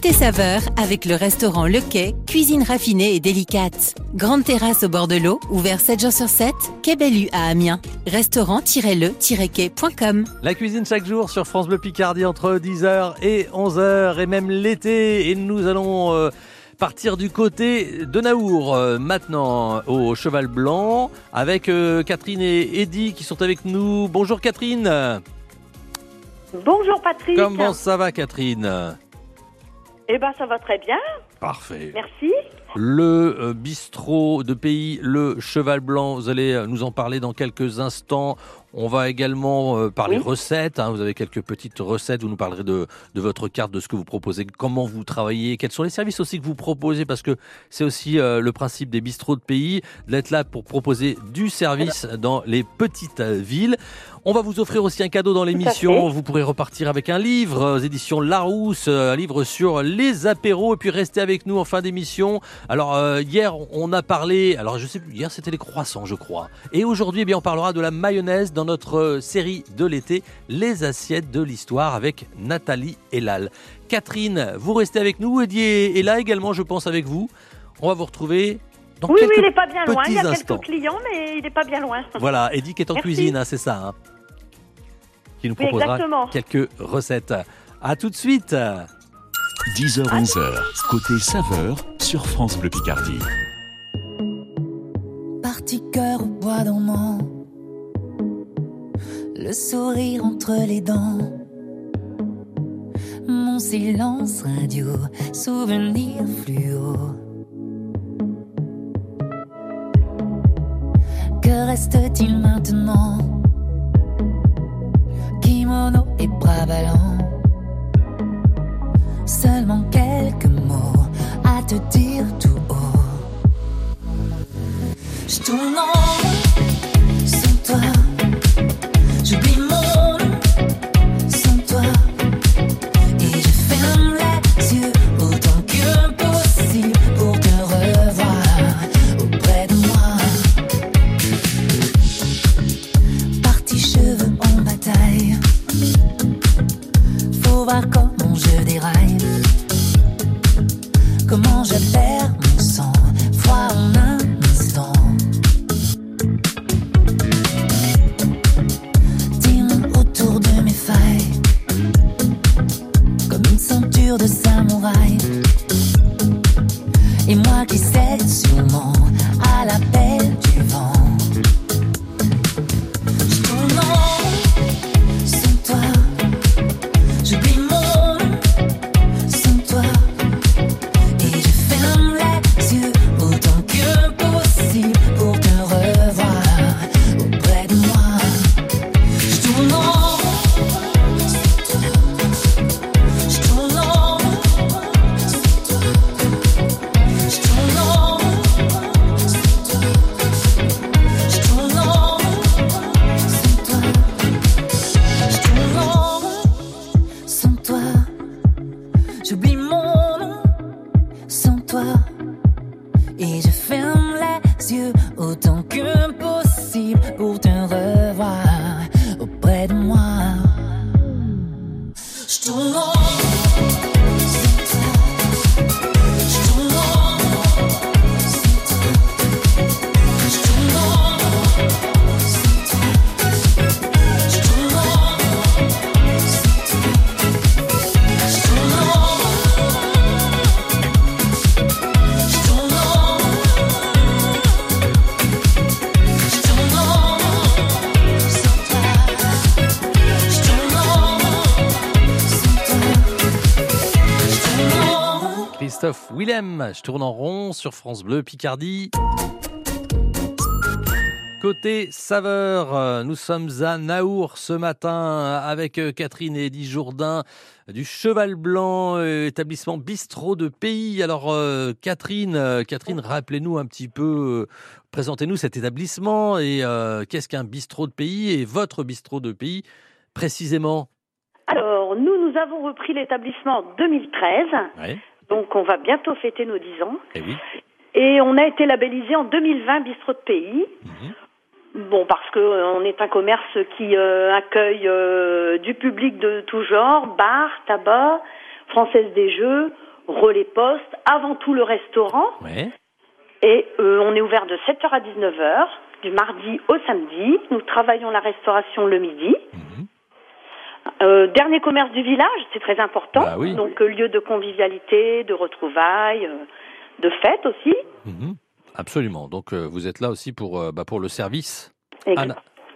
Côté saveur, avec le restaurant Le Quai, cuisine raffinée et délicate. Grande terrasse au bord de l'eau, ouvert 7 jours sur 7, Quai Bellu à Amiens. Restaurant-le-quai.com La cuisine chaque jour sur France Bleu Picardie entre 10h et 11h et même l'été. Et nous allons euh, partir du côté de Naour euh, maintenant au Cheval Blanc avec euh, Catherine et Eddy qui sont avec nous. Bonjour Catherine. Bonjour Patrick. Comment ça va Catherine? Eh ben ça va très bien, Parfait. merci. Le euh, bistrot de pays, le Cheval Blanc, vous allez euh, nous en parler dans quelques instants. On va également euh, parler Oui. recettes. hein. Vous avez quelques petites recettes. Vous nous parlerez de, de votre carte, de ce que vous proposez, comment vous travaillez, quels sont les services aussi que vous proposez, parce que c'est aussi euh, le principe des bistrots de pays, d'être là pour proposer du service dans les petites euh, villes. On va vous offrir aussi un cadeau dans l'émission. Vous pourrez repartir avec un livre aux éditions Larousse, un livre sur les apéros, et puis restez avec nous en fin d'émission. Alors euh, hier, on a parlé. Alors je sais plus. Hier, c'était les croissants, je crois. Et aujourd'hui, eh bien, on parlera de la mayonnaise dans notre euh, série de l'été, les assiettes de l'histoire avec Nathalie Elal. Catherine, vous restez avec nous. Eddie est là également, je pense, avec vous. On va vous retrouver dans Oui, oui, quelques il n'est pas bien loin. Il y a petits instants. quelques clients, mais il n'est pas bien loin. Voilà, Eddie qui est en Merci. cuisine, hein, c'est ça. hein, qui nous Oui, proposera quelques recettes. À tout de suite. 10h-11h, côté saveur sur France Bleu Picardie. Parti cœur au bois dormant, le sourire entre les dents, mon silence radio, souvenir fluo. Que reste-t-il maintenant? Kimono et bras ballants, seulement quelques mots à te dire tout haut. Je tourne en sans toi. J'oublie mon je tourne en rond sur France Bleu Picardie. Côté saveur, euh, nous sommes à Naour ce matin avec euh, Catherine et Eddie Jourdain du Cheval Blanc, euh, établissement bistrot de pays. Alors Catherine, Catherine, rappelez-nous un petit peu, présentez-nous cet établissement et euh, qu'est-ce qu'un bistrot de pays et votre bistrot de pays précisément? Alors, nous, nous avons repris l'établissement en 2013. Ouais. Donc, on va bientôt fêter nos 10 ans. Eh oui. Et on a été labellisé en 2020 bistrot de pays. Mhm. Bon, parce que euh, on est un commerce qui euh, accueille euh, du public de tout genre, bar, tabac, française des jeux, relais poste, avant tout le restaurant. Ouais. Et euh, on est ouvert de 7h à 19h, du mardi au samedi. Nous travaillons la restauration le midi. Mhm. Euh, dernier commerce du village, c'est très important. Bah oui. Donc euh, lieu de convivialité, de retrouvailles, euh, de fêtes aussi. Mhm. Absolument. Donc vous êtes là aussi pour, bah, pour le service.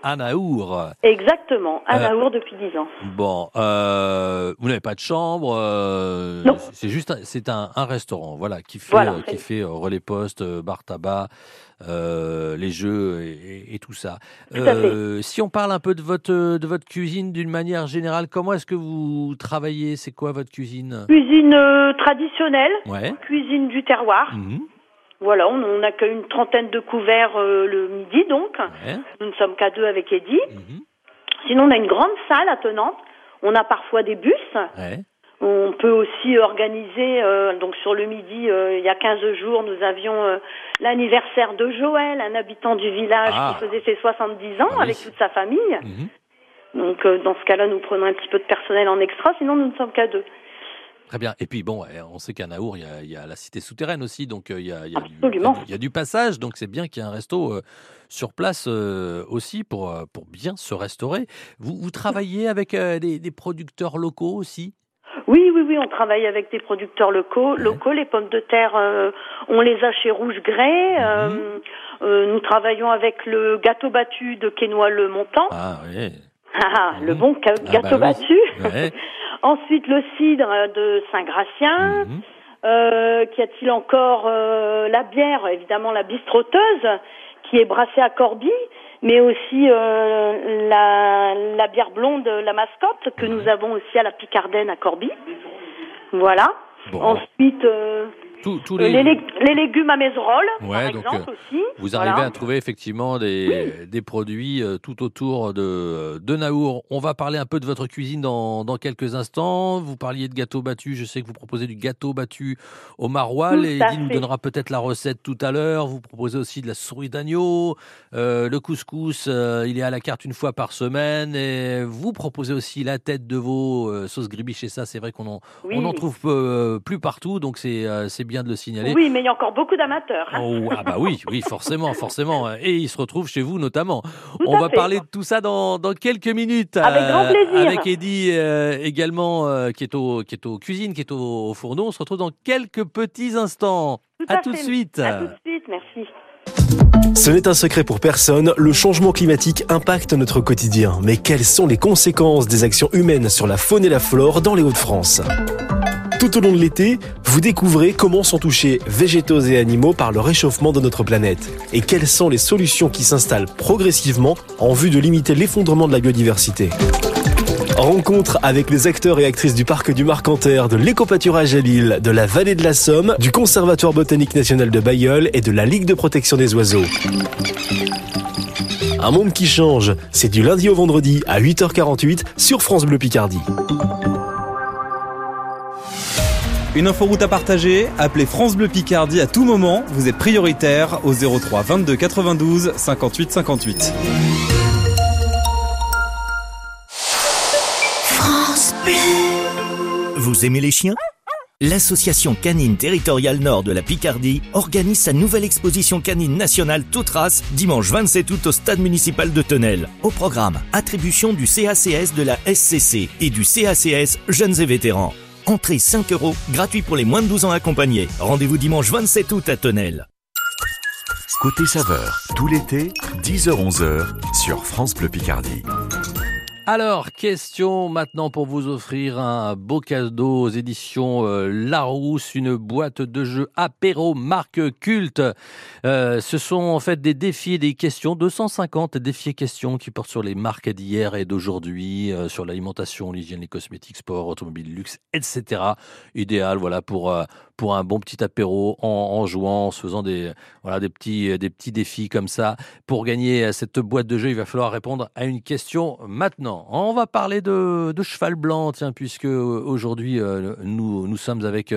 Anaour. Exactement, à Naour depuis 10 ans. Bon, euh, vous n'avez pas de chambre. euh, Non. C'est juste, un- c'est un, un restaurant, voilà, qui fait, Voilà. euh, qui fait euh, relais poste, euh, bar tabac, euh, les jeux et, tout ça. Tout à Euh, si on parle un peu de votre de votre cuisine d'une manière générale, comment est-ce que vous travaillez? C'est quoi votre cuisine? Cuisine euh, traditionnelle, Ouais. cuisine du terroir. Mhm. Voilà, on, on accueille une trentaine de couverts euh, le midi donc. Ouais. Nous ne sommes qu'à deux avec Eddie. Mhm. Sinon, on a une grande salle attenante. On a parfois des bus. Ouais. On peut aussi organiser, euh, donc sur le midi, euh, il y a 15 jours, nous avions euh, l'anniversaire de Joël, un habitant du village Ah. qui faisait ses 70 ans Ah oui. avec toute sa famille. Mhm. Donc dans ce cas-là, nous prenons un petit peu de personnel en extra, sinon nous ne sommes qu'à deux. Très bien. Et puis bon, on sait qu'à Naour, il y a, il y a la cité souterraine aussi, donc euh, il y a, il y a du- il y a passage, donc c'est bien qu'il y ait un resto euh, sur place euh, aussi pour, pour bien se restaurer. Vous, vous travaillez avec des, des producteurs locaux aussi? Oui, oui, oui, on travaille avec des producteurs locaux. Locaux, les pommes de terre, euh, on les a chez Rouge Grès. Mhm. Euh, nous travaillons avec le gâteau battu de Quénois-le-Montant. Ah oui. Ah, le Mhm. bon Ah, gâteau bah oui. battu. Ouais. Ensuite, le cidre de Saint-Gratien. Mhm. Euh, Qu'y a-t-il encore Euh, La bière, évidemment, la bistroteuse, qui est brassée à Corbie, mais aussi euh, la, la bière blonde, la mascotte, que Mhm. nous avons aussi à la Picardenne à Corbie. Voilà. Bon, Ensuite, euh, les... les... lég- les légumes à Mézerolle, Ouais, par donc, exemple, aussi. Vous arrivez Voilà. à trouver effectivement des, des produits euh, tout autour de, de Naour. On va parler un peu de votre cuisine dans, dans quelques instants. Vous parliez de gâteau battu. Je sais que vous proposez du gâteau battu au maroilles. Tout Et à Eddy nous donnera peut-être la recette tout à l'heure. Vous proposez aussi de la souris d'agneau. Euh, le couscous, euh, il est à la carte une fois par semaine. Et vous proposez aussi la tête de veau, euh, sauce gribiche. Et ça, c'est vrai qu'on en, Oui. on en trouve euh, plus partout. Donc c'est euh, c'est bien de le signaler. Oui, mais il y a encore beaucoup d'amateurs. hein. Oh, ah bah oui, oui, forcément, forcément. Et il se retrouve chez vous notamment. Tout On va fait. parler de tout ça dans, dans quelques minutes. Avec grand plaisir. Avec Eddy euh, également, euh, qui, est au, qui est aux cuisines, qui est au, au fourneau. On se retrouve dans quelques petits instants. Tout à à tout de suite. À tout de suite, merci. Ce n'est un secret pour personne, le changement climatique impacte notre quotidien. Mais quelles sont les conséquences des actions humaines sur la faune et la flore dans les Hauts-de-France? Tout au long de l'été, vous découvrez comment sont touchés végétaux et animaux par le réchauffement de notre planète et quelles sont les solutions qui s'installent progressivement en vue de limiter l'effondrement de la biodiversité. Rencontre avec les acteurs et actrices du parc du Marcanterre, de l'écopâturage à Lille, de la vallée de la Somme, du Conservatoire botanique national de Bayeul et de la Ligue de protection des oiseaux. Un monde qui change, c'est du lundi au vendredi à 8h48 sur France Bleu Picardie. Une inforoute à partager, appelez France Bleu Picardie à tout moment, vous êtes prioritaire au 03 22 92 58 58. France Bleu. Vous aimez les chiens? L'association canine territoriale nord de la Picardie organise sa nouvelle exposition canine nationale toute race dimanche 27 août au stade municipal de Tenel. Au programme, attribution du CACS de la SCC et du CACS Jeunes et Vétérans. Entrée 5 euros, gratuit pour les moins de 12 ans accompagnés. Rendez-vous dimanche 27 août à Tenel. Côté saveur, tout l'été, 10h-11h sur France Bleu Picardie. Alors, question maintenant pour vous offrir un beau cadeau aux éditions euh, Larousse, une boîte de jeux apéro marque culte. Euh, ce sont en fait des défis et des questions, 250 défis et questions qui portent sur les marques d'hier et d'aujourd'hui, euh, sur l'alimentation, l'hygiène, les cosmétiques, sport, automobile, luxe, etc. Idéal, voilà, pour pour un bon petit apéro en, jouant, en se faisant des voilà des petits des petits défis comme ça. Pour gagner euh, cette boîte de jeu, il va falloir répondre à une question maintenant. On va parler de, cheval blanc, tiens, puisque euh, aujourd'hui euh, nous nous sommes avec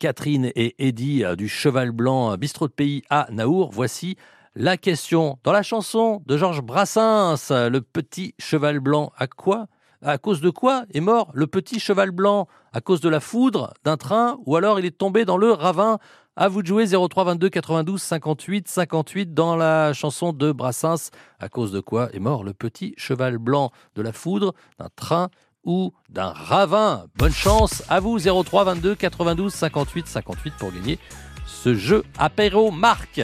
Catherine et Eddy du Cheval Blanc Bistrot de Pays à Naour. Voici la question dans la chanson de Georges Brassens, le petit cheval blanc. À quoi À cause de quoi est mort le petit cheval blanc? À cause de la foudre d'un train ou alors il est tombé dans le ravin? À vous de jouer 03 22 92 58 58 dans la chanson de Brassens. À cause de quoi est mort le petit cheval blanc? De la foudre, d'un train ou d'un ravin? Bonne chance à vous 03 22 92 58 58 pour gagner ce jeu apéro marque.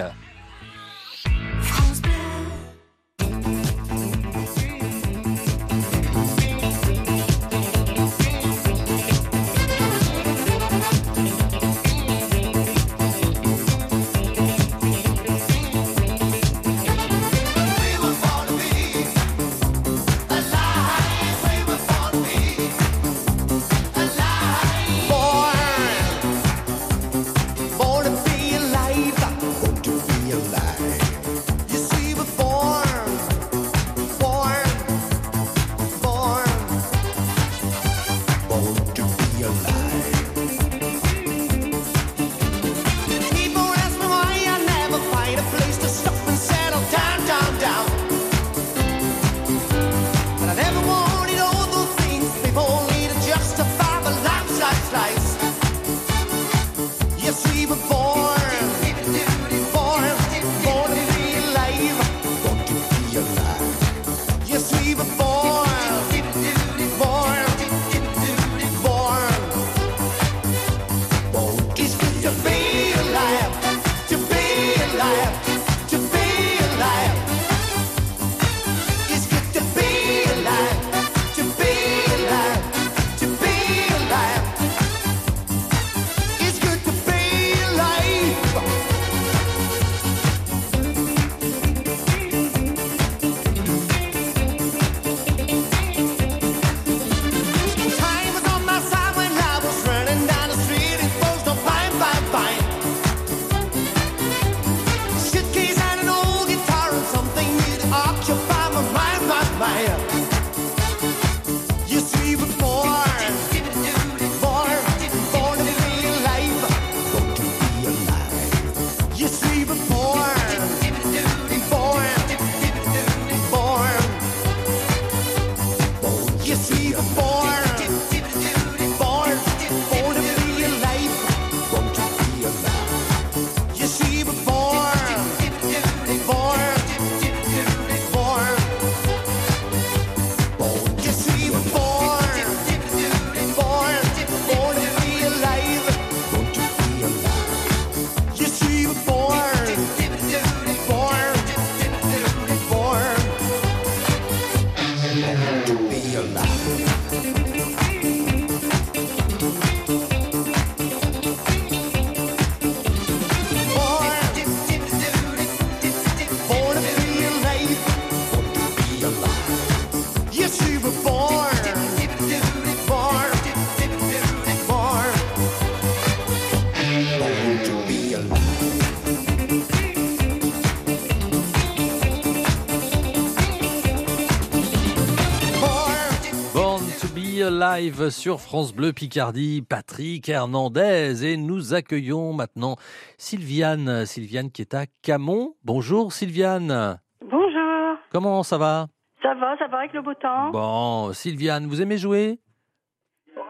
Sur France Bleu Picardie, Patrick Hernandez. Et nous accueillons maintenant Sylviane. Sylviane qui est à Camon. Bonjour Sylviane. Bonjour. Comment ça va? Ça va, ça va avec le beau temps Bon, Sylviane, vous aimez jouer?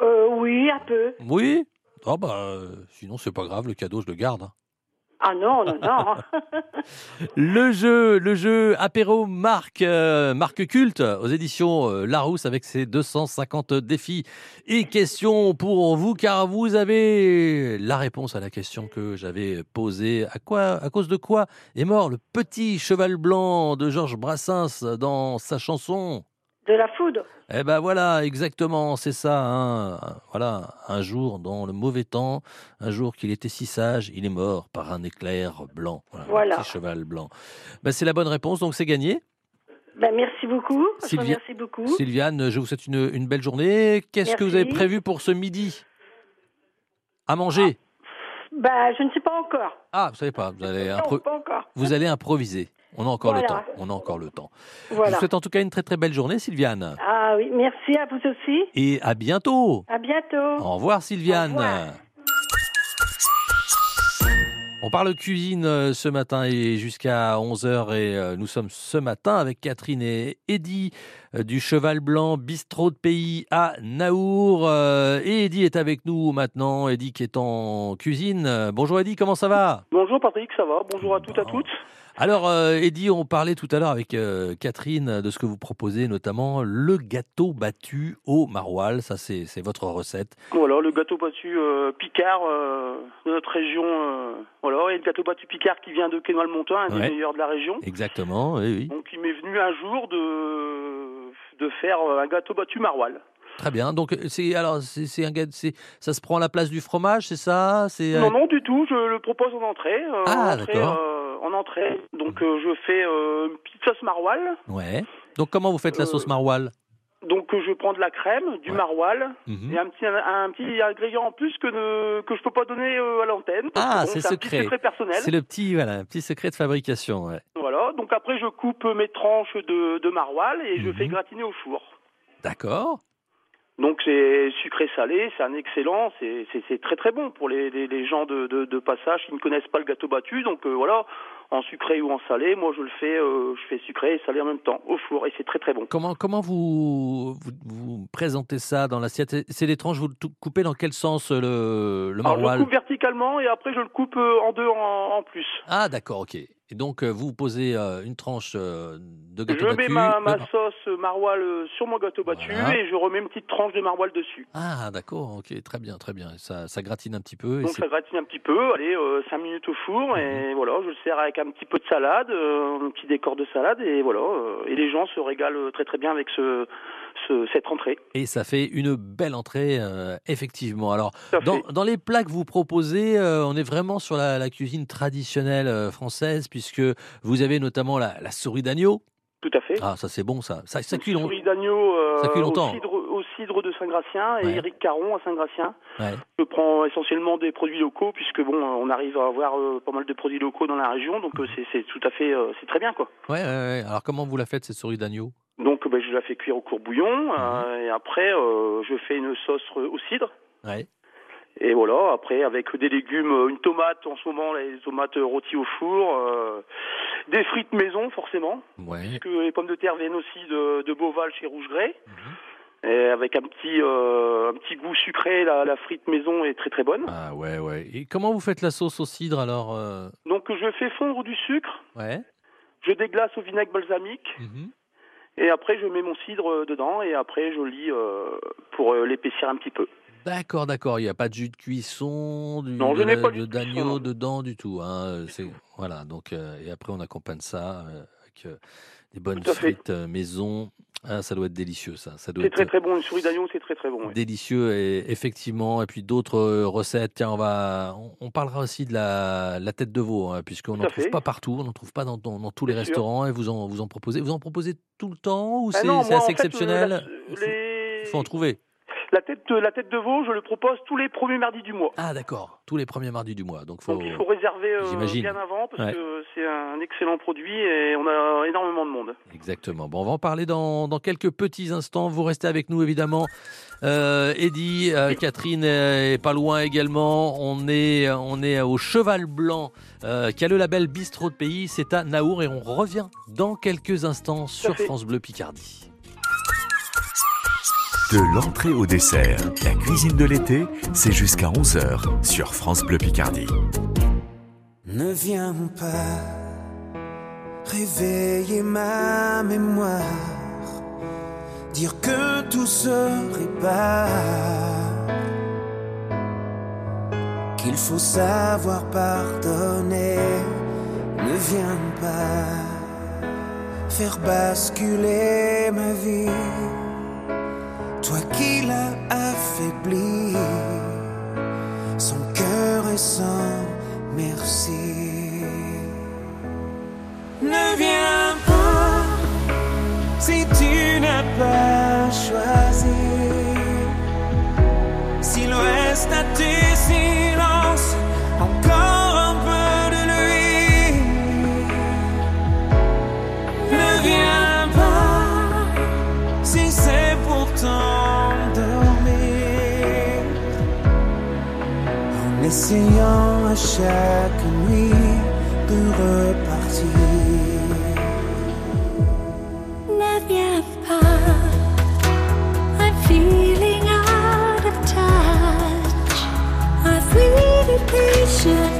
Euh, Oui, un peu. Oui? Ah bah, euh, sinon c'est pas grave, le cadeau je le garde. Ah non, non, non. Le jeu, le jeu apéro marque, euh, marque culte aux éditions euh, Larousse avec ses 250 défis et questions pour vous car vous avez la réponse à la question que j'avais posée. À quoi, à cause de quoi est mort le petit cheval blanc de Georges Brassens dans sa chanson? De la foudre. Eh ben voilà, exactement, c'est ça. hein. Voilà, un jour dans le mauvais temps, un jour qu'il était si sage, il est mort par un éclair blanc. Voilà, Voilà. un petit cheval blanc. Ben, c'est la bonne réponse, donc c'est gagné. Ben, merci beaucoup. Sylvia- beaucoup. Sylviane, je vous souhaite une, une belle journée. Qu'est-ce que vous avez prévu pour ce midi? À manger? Ben, je ne sais pas encore. Ah, vous savez pas, vous allez, Non, impro- pas encore. vous allez improviser. On a encore le temps. On a encore le temps. Je vous souhaite en tout cas une très très belle journée, Sylviane. Ah oui, merci à vous aussi. Et à bientôt. À bientôt. Au revoir, Sylviane. Au revoir. On parle cuisine euh, ce matin et jusqu'à 11h et euh, nous sommes ce matin avec Catherine et Eddy du Cheval Blanc Bistrot de Pays à Naour. Euh, Et Eddy est avec nous maintenant, Eddy qui est en cuisine. Euh, Bonjour Eddy, comment ça va? Bonjour Patrick, ça va Bonjour à toutes, à toutes. Alors euh, Eddy, on parlait tout à l'heure avec euh, Catherine de ce que vous proposez, notamment le gâteau battu au maroilles. Ça c'est c'est votre recette. Voilà, le gâteau battu euh, Picard euh, de notre région. euh, voilà, et le gâteau battu Picard qui vient de Quesnoy-le-Montant, un Ouais. des meilleurs de la région. Exactement, oui, oui. Donc il m'est venu un jour de, de faire euh, un gâteau battu maroilles. Très bien. Donc c'est alors c'est un ça se prend à la place du fromage, c'est ça? C'est euh, Non, non, du tout, je le propose en entrée. euh, Ah, en entrée, d'accord. euh, en entrée. Donc euh, je fais euh, une petite sauce maroilles. Ouais. Donc comment vous faites la Euh, sauce maroilles? Donc euh, je prends de la crème, du Ouais. maroilles Mhm. et un petit, un, petit ingrédient en plus que, ne, que je peux pas donner euh, à l'antenne. Ah, c'est secret. secret personnel. C'est le petit voilà, un petit secret de fabrication. ouais. Donc après je coupe mes tranches de, de maroilles et je Mhm. fais gratiner au four. D'accord. Donc c'est sucré salé, c'est un excellent, c'est très très bon pour les, les, les gens de, de, de passage qui ne connaissent pas le gâteau battu. Donc euh, voilà, en sucré ou en salé, moi je le fais, euh, je fais sucré et salé en même temps au four et c'est très très bon. Comment comment vous vous, vous présentez ça dans l'assiette? C'est des tranches vous le coupez dans quel sens euh, le le Alors je le coupe verticalement et après je le coupe en deux en, en plus. Ah d'accord, OK. Et donc euh, vous posez euh, une tranche euh, de gâteau Je battu. mets ma, ma sauce maroilles sur mon gâteau battu et je remets une petite tranche de maroilles dessus. Ah d'accord, OK, très bien, très bien. Ça ça gratine un petit peu et Donc ça gratine un petit peu, allez, 5 minutes au four et voilà, je le sers avec un petit peu de salade, euh, un petit décor de salade et voilà, euh, et les gens se régalent très très bien avec ce, ce cette entrée. Et ça fait une belle entrée, euh, effectivement. Alors, dans, les plats que vous proposez, euh, on est vraiment sur la, la cuisine traditionnelle euh, française, puisque vous avez notamment la, la souris d'agneau. Tout à fait. Ah, ça c'est bon, ça. Ça, cuit long. souris d'agneau Ça cuit longtemps. Au, cidre, au cidre de Saint-Gratien et Ouais. Éric Caron à Saint-Gratien. Ouais. Je prends essentiellement des produits locaux puisque bon, on arrive à avoir pas mal de produits locaux dans la région, donc euh, c'est tout à fait, c'est très bien quoi. Ouais, ouais, ouais. Alors, comment vous la faites, cette souris d'agneau? Donc ben, je la fais cuire au courbouillon euh, et après euh, je fais une sauce au cidre. Ouais. Et voilà, après avec des légumes, euh, une tomate en ce moment, les tomates rôties au four, euh, des frites maison forcément, Ouais. puisque les pommes de terre viennent aussi de, de Beauval chez Rouge Grès. Mhm. Et avec un petit euh, un petit goût sucré, la, la frite maison est très très bonne. Ah, ouais, ouais. Et comment vous faites la sauce au cidre, alors euh? Donc je fais fondre du sucre, Ouais. je déglace au vinaigre balsamique Mhm. Et après je mets mon cidre euh, dedans et après je lis euh, pour euh, l'épaissir un petit peu. D'accord, d'accord. Il n'y a pas de jus de cuisson, du, Non, je de pas de d'agneau dedans du tout. Hein. C'est voilà. Donc euh, et après on accompagne ça avec euh, des bonnes frites euh, maison. Ah, ça doit être délicieux, ça. Ça doit C'est être très très bon, une souris d'agneau c'est très très bon. ouais. délicieux et effectivement. Et puis d'autres euh, recettes. Tiens, on va, on, parlera aussi de la, la tête de veau, hein, puisqu'on n'en trouve pas partout. On n'en trouve pas dans, dans, dans tous les sûr. restaurants. Et vous en, vous en proposez. Vous en proposez tout le temps ou Ah c'est non, c'est moi, assez en fait, euh, exceptionnel? les- il faut en trouver. La tête, de, la tête de veau, je le propose tous les premiers mardis du mois. Ah d'accord. Tous les premiers mardis du mois. Donc faut. Donc il faut réserver euh, bien avant parce Ouais. que c'est un excellent produit et on a énormément de monde. Exactement. Bon, on va en parler dans, dans quelques petits instants. Vous restez avec nous, évidemment. Euh, Eddy, euh, Catherine est pas loin également. On est, on est au Cheval Blanc, euh, qui a le label Bistrot de Pays. C'est à Naour et on revient dans quelques instants sur. France Bleu Picardie. De l'entrée au dessert, la cuisine de l'été, c'est jusqu'à 11h sur France Bleu Picardie. Ne viens pas réveiller ma mémoire, dire que tout se répare, qu'il faut savoir pardonner. Ne viens pas faire basculer ma vie, qui l'as affaibli, son cœur est sans merci. Ne viens essayant à chaque nuit de repartir. Ne viens pas, I'm feeling out of touch. I've waited patiently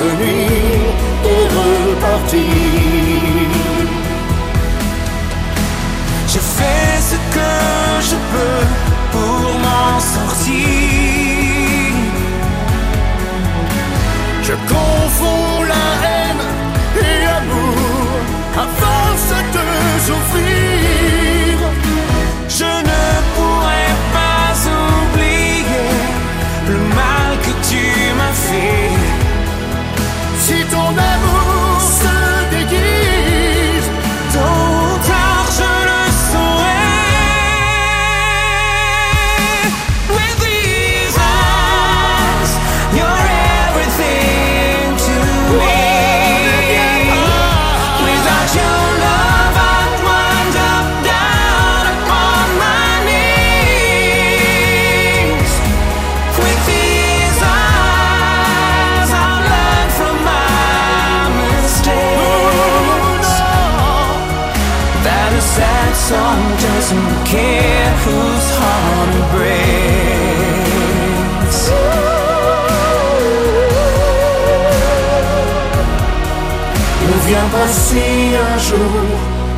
nuit de repartir. Je fais ce que je peux pour m'en sortir. Je confonds la haine et l'amour force de souffrir. Si ton amour se ne viens pas si un jour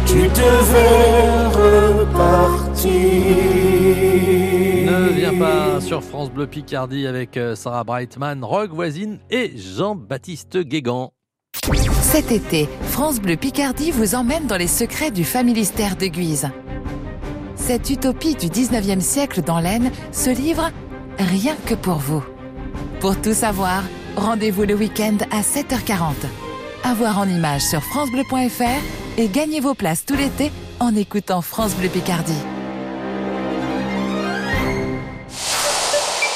tu devais repartir. Ne viens pas sur France Bleu Picardie avec euh, Sarah Brightman, Rogue Voisine et Jean-Baptiste Guégan. Cet été, France Bleu Picardie vous emmène dans les secrets du familistère de Guise. Cette utopie du 19e siècle dans l'Aisne se livre rien que pour vous. Pour tout savoir, rendez-vous le week-end à 7h40. À voir en images sur francebleu.fr et gagnez vos places tout l'été en écoutant France Bleu Picardie.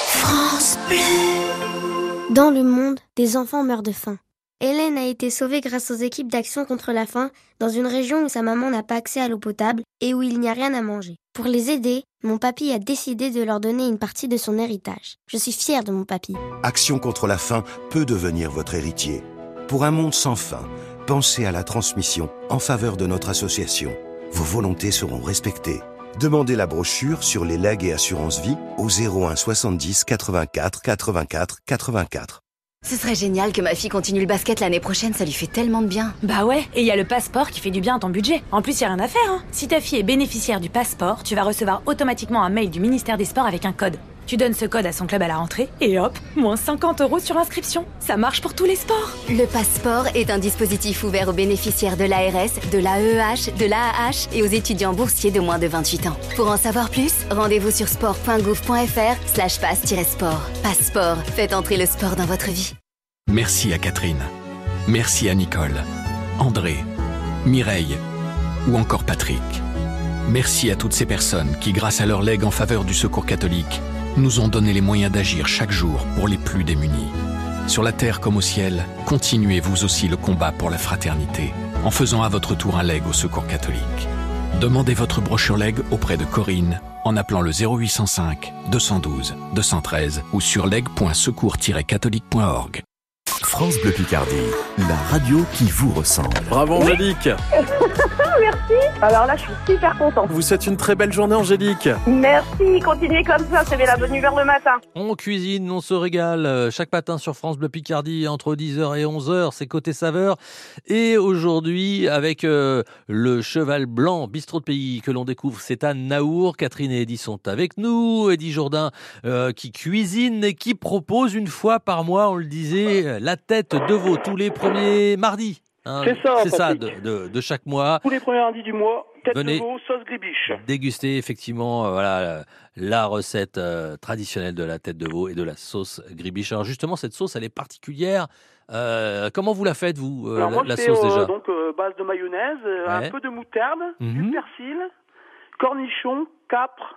France Bleu. Dans le monde, des enfants meurent de faim. Hélène a été sauvée grâce aux équipes d'action contre la faim dans une région où sa maman n'a pas accès à l'eau potable et où il n'y a rien à manger. Pour les aider, mon papy a décidé de leur donner une partie de son héritage. Je suis fière de mon papy. Action contre la faim peut devenir votre héritier. Pour un monde sans faim, pensez à la transmission en faveur de notre association. Vos volontés seront respectées. Demandez la brochure sur les legs et assurances vie au 01 70 84 84 84. Ce serait génial que ma fille continue le basket l'année prochaine, ça lui fait tellement de bien. Bah ouais, et il y a le passeport qui fait du bien à ton budget. En plus, il y a rien à faire. Hein. Si ta fille est bénéficiaire du passeport, tu vas recevoir automatiquement un mail du ministère des Sports avec un code. Tu donnes ce code à son club à la rentrée et hop, moins 50 euros sur inscription. Ça marche pour tous les sports. Le passeport est un dispositif ouvert aux bénéficiaires de l'ARS, de l'AEH, de l'AAH et aux étudiants boursiers de moins de 28 ans. Pour en savoir plus, rendez-vous sur sport.gouv.fr slash passe-sport. Passeport, faites entrer le sport dans votre vie. Merci à Catherine. Merci à Nicole, André, Mireille ou encore Patrick. Merci à toutes ces personnes qui, grâce à leur legs en faveur du secours catholique, nous ont donné les moyens d'agir chaque jour pour les plus démunis. Sur la terre comme au ciel, continuez vous aussi le combat pour la fraternité en faisant à votre tour un leg au secours catholique. Demandez votre brochure leg auprès de Corinne en appelant le 0805 212 213 ou sur leg.secours-catholique.org. France Bleu Picardie, la radio qui vous ressemble. Bravo Angélique Merci. Alors là, je suis super contente. Vous souhaite une très belle journée, Angélique. Merci, continuez comme ça, ça met la bonne humeur le matin. On cuisine, on se régale euh, chaque matin sur France Bleu Picardie entre 10h et 11h, c'est côté saveur. Et aujourd'hui, avec euh, le cheval blanc bistrot de pays que l'on découvre, c'est à Naour. Catherine et Eddy sont avec nous. Eddy Jourdain euh, qui cuisine et qui propose une fois par mois, on le disait, la tête de veau tous les premiers mardis. Hein. C'est ça, C'est ça, Patrick. de, de- de chaque mois. Tous les premiers lundis du mois, tête Venez. de veau, sauce gribiche. déguster effectivement euh, voilà euh, la recette euh, traditionnelle de la tête de veau et de la sauce gribiche. Alors justement cette sauce elle est particulière. Euh, comment vous la faites vous Alors la, moi, la sauce déjà donc base de mayonnaise, Ouais. un peu de moutarde, Mhm. du persil, cornichons, capre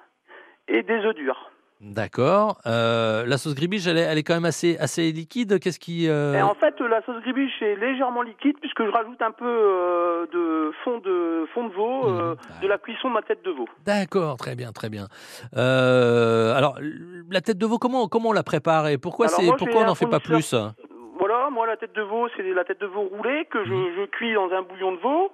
et des œufs durs. D'accord. Euh, la sauce gribiche elle est, elle est quand même assez assez liquide. Qu'est-ce qui euh, Et en fait, la sauce gribiche est légèrement liquide puisque je rajoute un peu euh, de fond de fond de veau, euh, de la cuisson de ma tête de veau. D'accord, très bien, très bien. Alors la tête de veau comment comment on la prépare et pourquoi c'est pourquoi on n'en fait pas plus? Voilà, moi la tête de veau, c'est la tête de veau roulée que je, je cuis dans un bouillon de veau.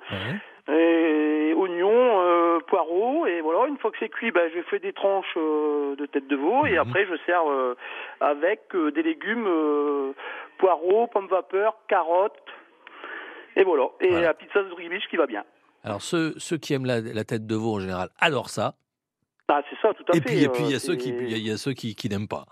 Et oignons, euh, poireaux, et voilà, une fois que c'est cuit, ben, je fais des tranches euh, de tête de veau, et après je sers euh, avec des légumes, poireaux, pommes vapeur, carottes, et voilà, et la petite sauce gribiche qui va bien. Alors ceux ceux qui aiment la, la tête de veau en général adorent ça. Ah, c'est ça, tout à Et fait. puis, et puis il y a ceux qui, il y a ceux qui, qui n'aiment pas.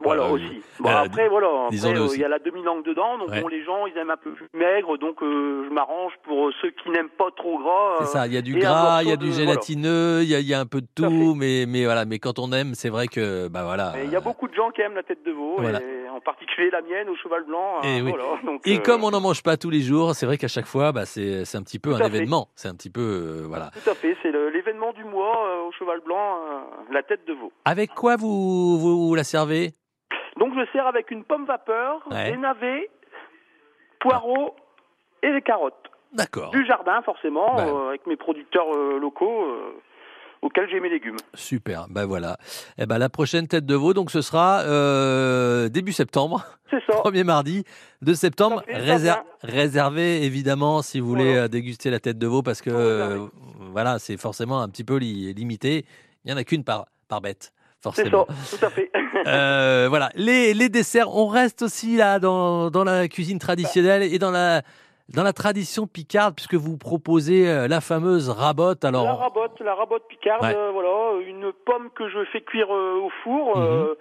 Voilà, Voilà, aussi. Bon, euh, après, voilà, euh, il y a la demi-langue dedans, donc Ouais. bon, les gens, ils aiment un peu plus maigre, donc euh, je m'arrange pour euh, ceux qui n'aiment pas trop gras. C'est ça, il y a du et gras, il y a du de- gélatineux, il y a, il y a un peu de tout, mais, mais voilà, mais quand on aime, c'est vrai que, bah voilà. Et il y a beaucoup de gens qui aiment la tête de veau, Voilà. et en particulier la mienne au cheval blanc. Et oui. voilà, donc, Et euh, comme on n'en mange pas tous les jours, c'est vrai qu'à chaque fois, bah, c'est un petit peu un fait. événement. C'est un petit peu, voilà. Tout à fait, c'est l'événement du mois au cheval blanc, la tête de veau. Avec quoi vous, vous, vous la servez? Donc je sers avec une pomme vapeur, Ouais. des navets, poireaux et des carottes. D'accord. Du jardin forcément, Bah. euh, avec mes producteurs euh, locaux euh, auxquels j'ai mes légumes. Super, ben voilà. Eh ben la prochaine tête de veau, donc ce sera début septembre. C'est ça. Premier mardi de septembre. Réser- réservé évidemment si vous voulez déguster la tête de veau parce que voilà, c'est forcément un petit peu li- limité. Il y en a qu'une par par bête, C'est forcément. ça, tout à fait. Euh, voilà, les, les desserts, on reste aussi là dans, dans la cuisine traditionnelle et dans la, dans la tradition picarde, puisque vous proposez euh, la fameuse rabotte. Alors, La rabotte, la rabotte picarde, Ouais. euh, voilà, une pomme que je fais cuire euh, au four Mhm. euh,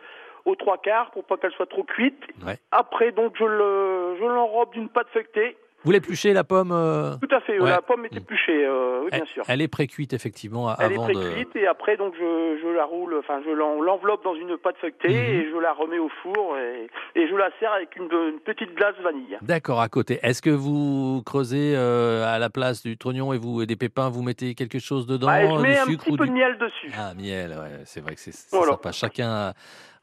aux trois quarts pour pas qu'elle soit trop cuite. Ouais. Après, donc, je le, je l'enrobe d'une pâte feuilletée. Vous l'épluchez la pomme euh, Tout à fait, euh, Ouais. la pomme est épluchée, euh, oui, bien sûr. elle est précuite effectivement Elle est avant de. pré-cuite et après donc je, je la roule, enfin je l'en- l'enveloppe dans une pâte feuilletée Mhm. et je la remets au four et, et je la sers avec une, une petite glace vanille. D'accord, à côté. Est-ce que vous creusez euh, à la place du trognon et vous et des pépins, vous mettez quelque chose dedans, Ah, et je mets du un sucre petit ou peu du de miel dessus. Ah, miel, ouais, c'est vrai que c'est c'est Voilà. sympa. Chacun,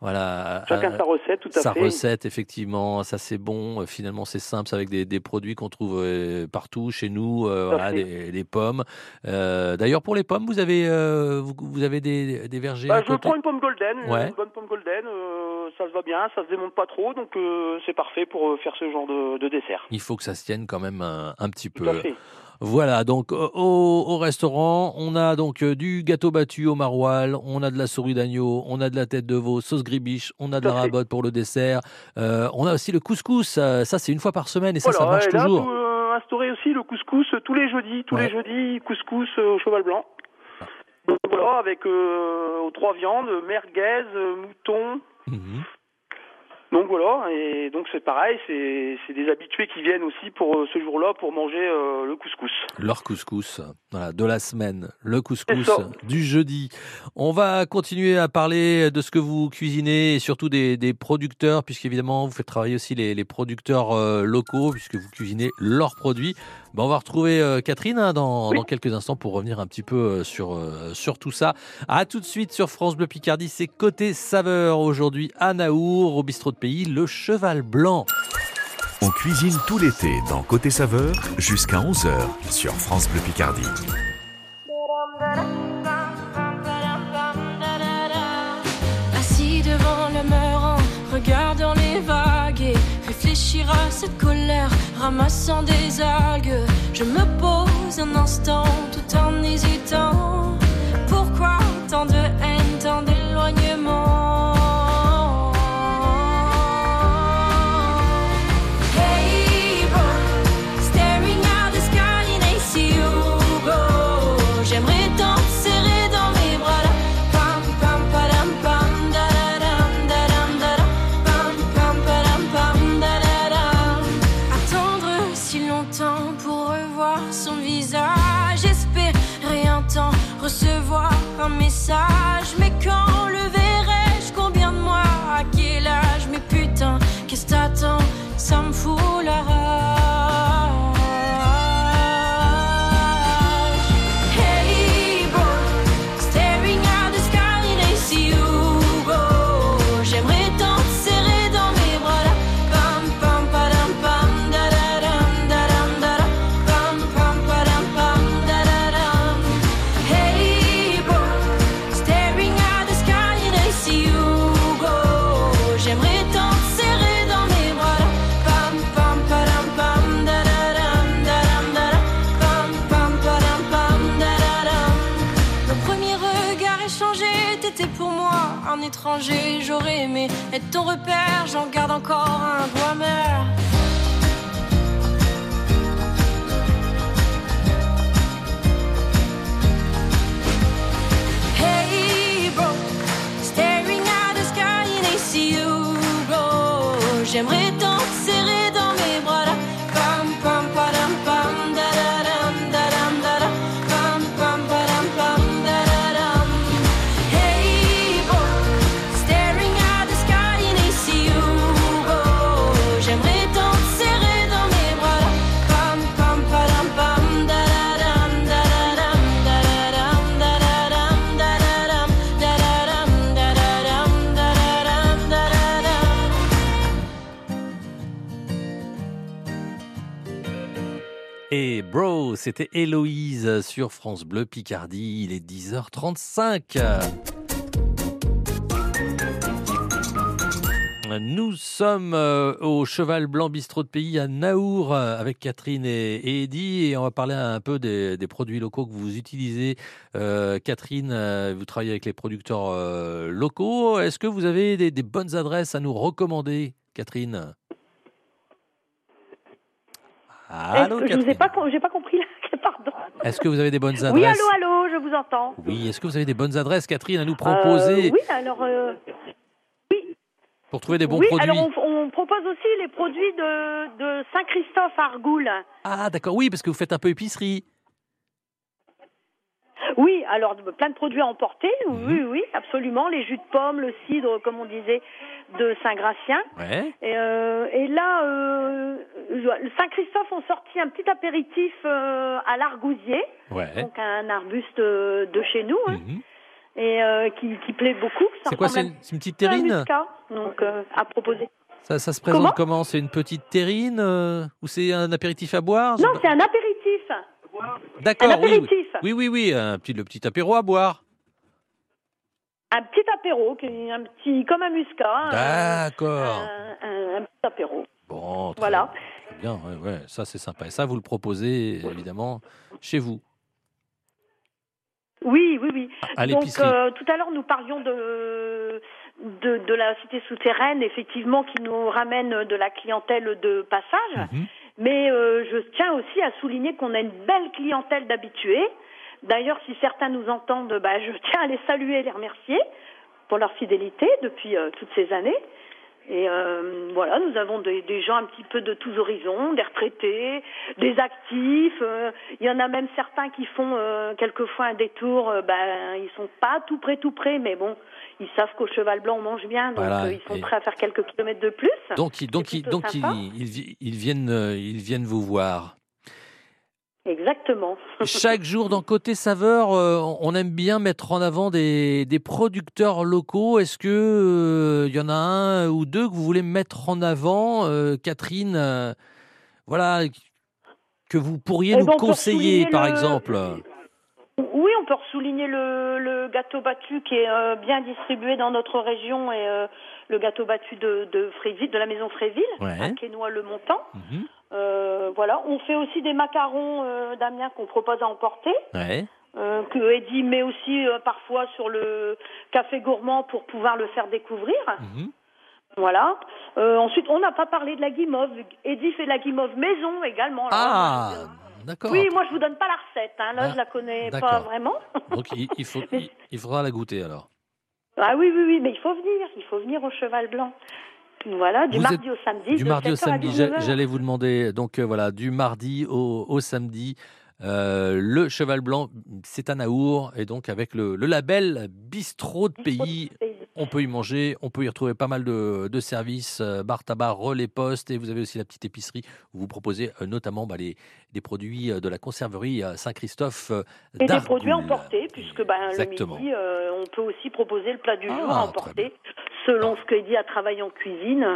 voilà, Chacun a- sa recette, tout à sa fait. recette, effectivement, ça c'est bon. Euh, Finalement, c'est simple, c'est avec des, des produits qu'on trouve euh, partout chez nous, euh, voilà, des pommes. Euh, D'ailleurs, pour les pommes, vous avez, euh, vous, vous avez des, des vergers Bah, je prends une pomme golden, Ouais. une bonne pomme golden, euh, ça se va bien, ça se démonte pas trop, donc euh, c'est parfait pour euh, faire ce genre de, de dessert. Il faut que ça se tienne quand même un, un petit peu. À fait. Voilà, donc au, au restaurant, on a donc euh, du gâteau battu au maroilles, on a de la souris d'agneau, on a de la tête de veau, sauce gribiche, on a de la fait. rabotte pour le dessert, euh, on a aussi le couscous, euh, ça c'est une fois par semaine et ça, ça marche et là, toujours. vous, euh, instaurez aussi le couscous tous les jeudis, tous Ouais. les jeudis, couscous euh, au cheval blanc. Donc, Voilà, avec euh, aux trois viandes, merguez, euh, mouton. Mhm. Donc voilà, et donc c'est pareil, c'est des habitués qui viennent aussi pour euh, ce jour-là pour manger euh, le couscous. Leur couscous, voilà, de la semaine, le couscous du jeudi. On va continuer à parler de ce que vous cuisinez et surtout des, des producteurs, puisqu'évidemment vous faites travailler aussi les, les producteurs euh, locaux, puisque vous cuisinez leurs produits. On va retrouver euh, Catherine hein, dans, dans quelques instants pour revenir un petit peu euh, sur, euh, sur tout ça. À tout de suite sur France Bleu Picardie, c'est côté saveur aujourd'hui à Naour, au bistrot de pays, le cheval blanc. On cuisine tout l'été dans Côté Saveur jusqu'à 11h sur France Bleu Picardie. cette colère, ramassant des algues. Je me pose un instant tout en hésitant. Pourquoi tant de haine, tant d'éloignement? Bro, c'était Héloïse sur France Bleu Picardie. Il est 10h35. Nous sommes euh, au Cheval Blanc Bistrot de Pays à Naour euh, avec Catherine et, Eddy et on va parler un peu des, produits locaux que vous utilisez. Euh, Catherine, vous travaillez avec les producteurs locaux. Est-ce que vous avez des bonnes adresses à nous recommander, Catherine? Allô, Est-ce que je vous ai pas, pas compris là. Pardon. Est-ce que vous avez des bonnes adresses Oui, allô, allô, je vous entends. Oui, est-ce que vous avez des bonnes adresses, Catherine, à nous proposer Euh, oui, alors. euh, pour trouver des bons oui, produits alors on, on propose aussi les produits de, de Saint-Christophe Argoul. Ah, d'accord, oui, parce que vous faites un peu épicerie. Oui, alors plein de produits à emporter. Mhm. Oui, oui, absolument. Les jus de pommes, le cidre, comme on disait, de Saint-Gratien. Ouais. Et, euh, et là, euh, Saint-Christophe ont sorti un petit apéritif euh, à l'argousier, Ouais. donc un arbuste de chez nous, hein, et euh, qui, qui plaît beaucoup. C'est quoi, c'est une, petite à un terrine? muscat, donc à proposer. ça, ça se présente Comment? C'est une petite terrine ou c'est un apéritif à boire? Non, c'est un apéritif. D'accord, un oui, oui. Oui, oui, oui, un petit, le petit apéro à boire. Un petit apéro, un petit, comme un muscat. euh, D'accord. un, un- un petit apéro. Bon, très, Voilà. bien, ouais, ouais, ça c'est sympa. Et ça, vous le proposez évidemment chez vous. Oui, oui, oui. À Donc euh, tout à l'heure nous parlions de, de de la cité souterraine, effectivement, qui nous ramène de la clientèle de passage. Mhm. Mais euh, je tiens aussi à souligner qu'on a une belle clientèle d'habitués. D'ailleurs, si certains nous entendent, bah, je tiens à les saluer et les remercier pour leur fidélité depuis euh, toutes ces années. Et euh, voilà, nous avons des, des gens un petit peu de tous horizons, des retraités, des actifs. euh, Il y en a même certains qui font euh, quelquefois un détour. euh, ben, ils sont pas tout près, tout près, mais bon, ils savent qu'au cheval blanc on mange bien, donc Voilà, euh, ils sont et- prêts à faire quelques kilomètres de plus. Donc, ils- donc, ils- plutôt donc ils, ils viennent, euh, ils viennent vous voir. Exactement. Chaque jour dans Côté Saveur, euh, on aime bien mettre en avant des, des producteurs locaux. Est-ce que euh, il y en a un ou deux que vous voulez mettre en avant, euh, Catherine euh, Voilà, que vous pourriez Eh nous ben, conseiller, par le- exemple. Oui, on peut souligner le, le gâteau battu qui est bien distribué dans notre région et le gâteau battu de, de Fréville, de la maison Fréville, Ouais. à Quesnoy-le-Montant. Mhm. Euh, voilà, on fait aussi des macarons euh, d'Amiens qu'on propose à emporter. Ouais. euh, que Eddie met aussi euh, parfois sur le café gourmand pour pouvoir le faire découvrir. Mhm. Voilà. Ensuite, on n'a pas parlé de la guimauve. Eddie fait la guimauve maison également. Ah, d'accord. Oui, moi je vous donne pas la recette. Hein. Là, Ah, je la connais pas vraiment. Donc il, il faut, il, il faudra la goûter alors. Ah oui, oui, oui, mais il faut venir. Il faut venir au Cheval Blanc. Voilà, du Vous mardi au samedi. Du mardi au 7h à samedi, j'a- 19h. j'allais vous demander. Donc euh, voilà, du mardi au, au samedi Euh, le cheval blanc, c'est à Naour et donc avec le, le label Bistrot de pays. On peut y manger, on peut y retrouver pas mal de, de services, euh, bar tabac, relais poste, et vous avez aussi la petite épicerie où vous proposez euh, notamment bah, les, des produits euh, de la conserverie Saint-Christophe Et des produits emportés, puisque ben, le midi, euh, on peut aussi proposer le plat du jour Ah, à emporter. Selon ce que dit à travailler en cuisine,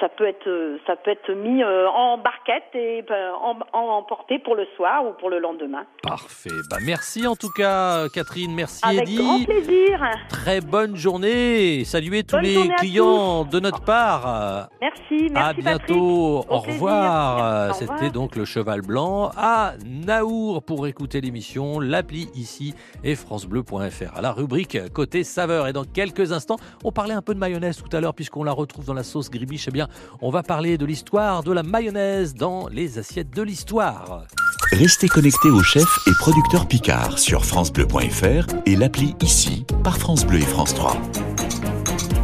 ça peut être euh, ça peut être mis euh, en barquette et ben, en, en emporté pour le soir ou pour le lendemain. Parfait. Bah, merci en tout cas, Catherine. Merci, Avec Eddy. grand plaisir. Très bonne journée. Saluez tous Bonne les clients de notre part. Merci, merci à bientôt. Au, revoir. C'était donc le Cheval Blanc à Naour pour écouter l'émission. L'appli ici est francebleu.fr. À la rubrique côté saveur. Et dans quelques instants, on parlait un peu de mayonnaise tout à l'heure puisqu'on la retrouve dans la sauce gribiche. Eh bien, on va parler de l'histoire de la mayonnaise dans les assiettes de l'histoire. Restez connectés au chef et producteur Picard sur FranceBleu.fr et l'appli ici par France Bleu et France 3.